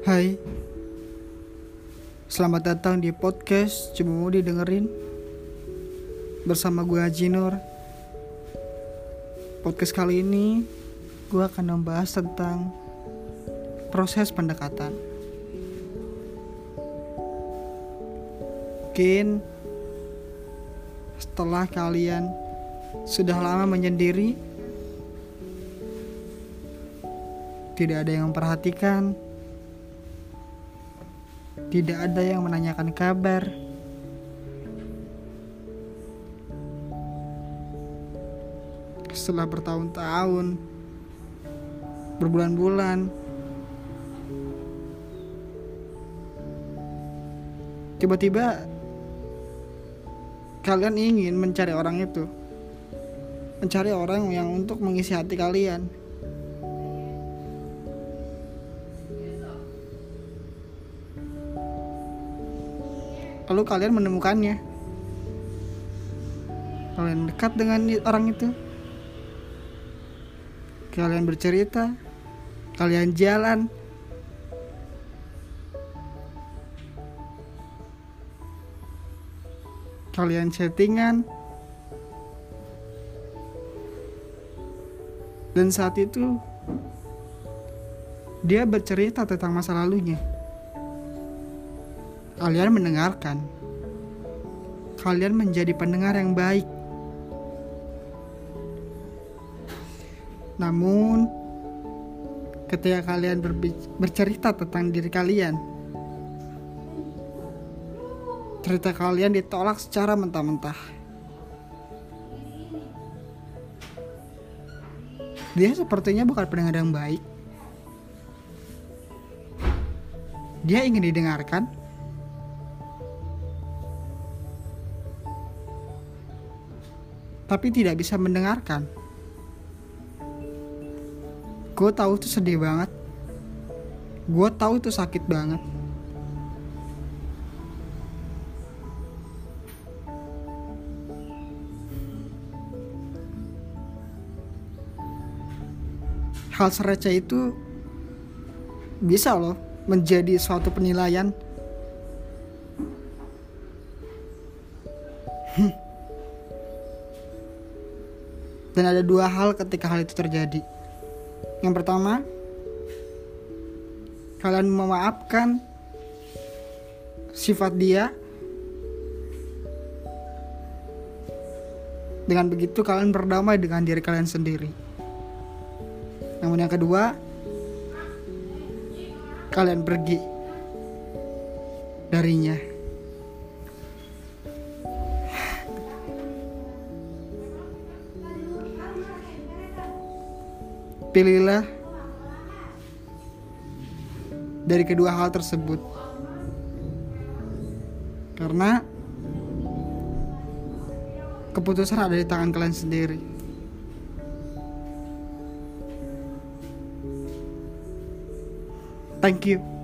Hai. Selamat datang di podcast Cuma mau didengerin. Bersama gue Haji Nur. Podcast kali ini Gue akan membahas tentang Proses pendekatan. Mungkin Setelah kalian Sudah lama menyendiri Tidak ada yang memperhatikan tidak ada yang menanyakan kabar. Setelah bertahun-tahun, berbulan-bulan, tiba-tiba kalian ingin mencari orang itu, mencari orang yang untuk mengisi hati kalian. Lalu kalian menemukannya? Kalian dekat dengan orang itu? Kalian bercerita? Kalian jalan? Kalian chattingan? Dan saat itu dia bercerita tentang masa lalunya kalian mendengarkan. Kalian menjadi pendengar yang baik. Namun, ketika kalian bercerita tentang diri kalian, cerita kalian ditolak secara mentah-mentah. Dia sepertinya bukan pendengar yang baik. Dia ingin didengarkan, tapi tidak bisa mendengarkan. Gue tahu itu sedih banget. Gue tahu itu sakit banget. Hal sereceh itu bisa loh menjadi suatu penilaian. Hmm. Dan ada dua hal ketika hal itu terjadi. Yang pertama, kalian memaafkan sifat dia. Dengan begitu kalian berdamai dengan diri kalian sendiri. Namun yang kedua, kalian pergi darinya. Pilihlah dari kedua hal tersebut. Karena keputusan ada di tangan kalian sendiri. Thank you.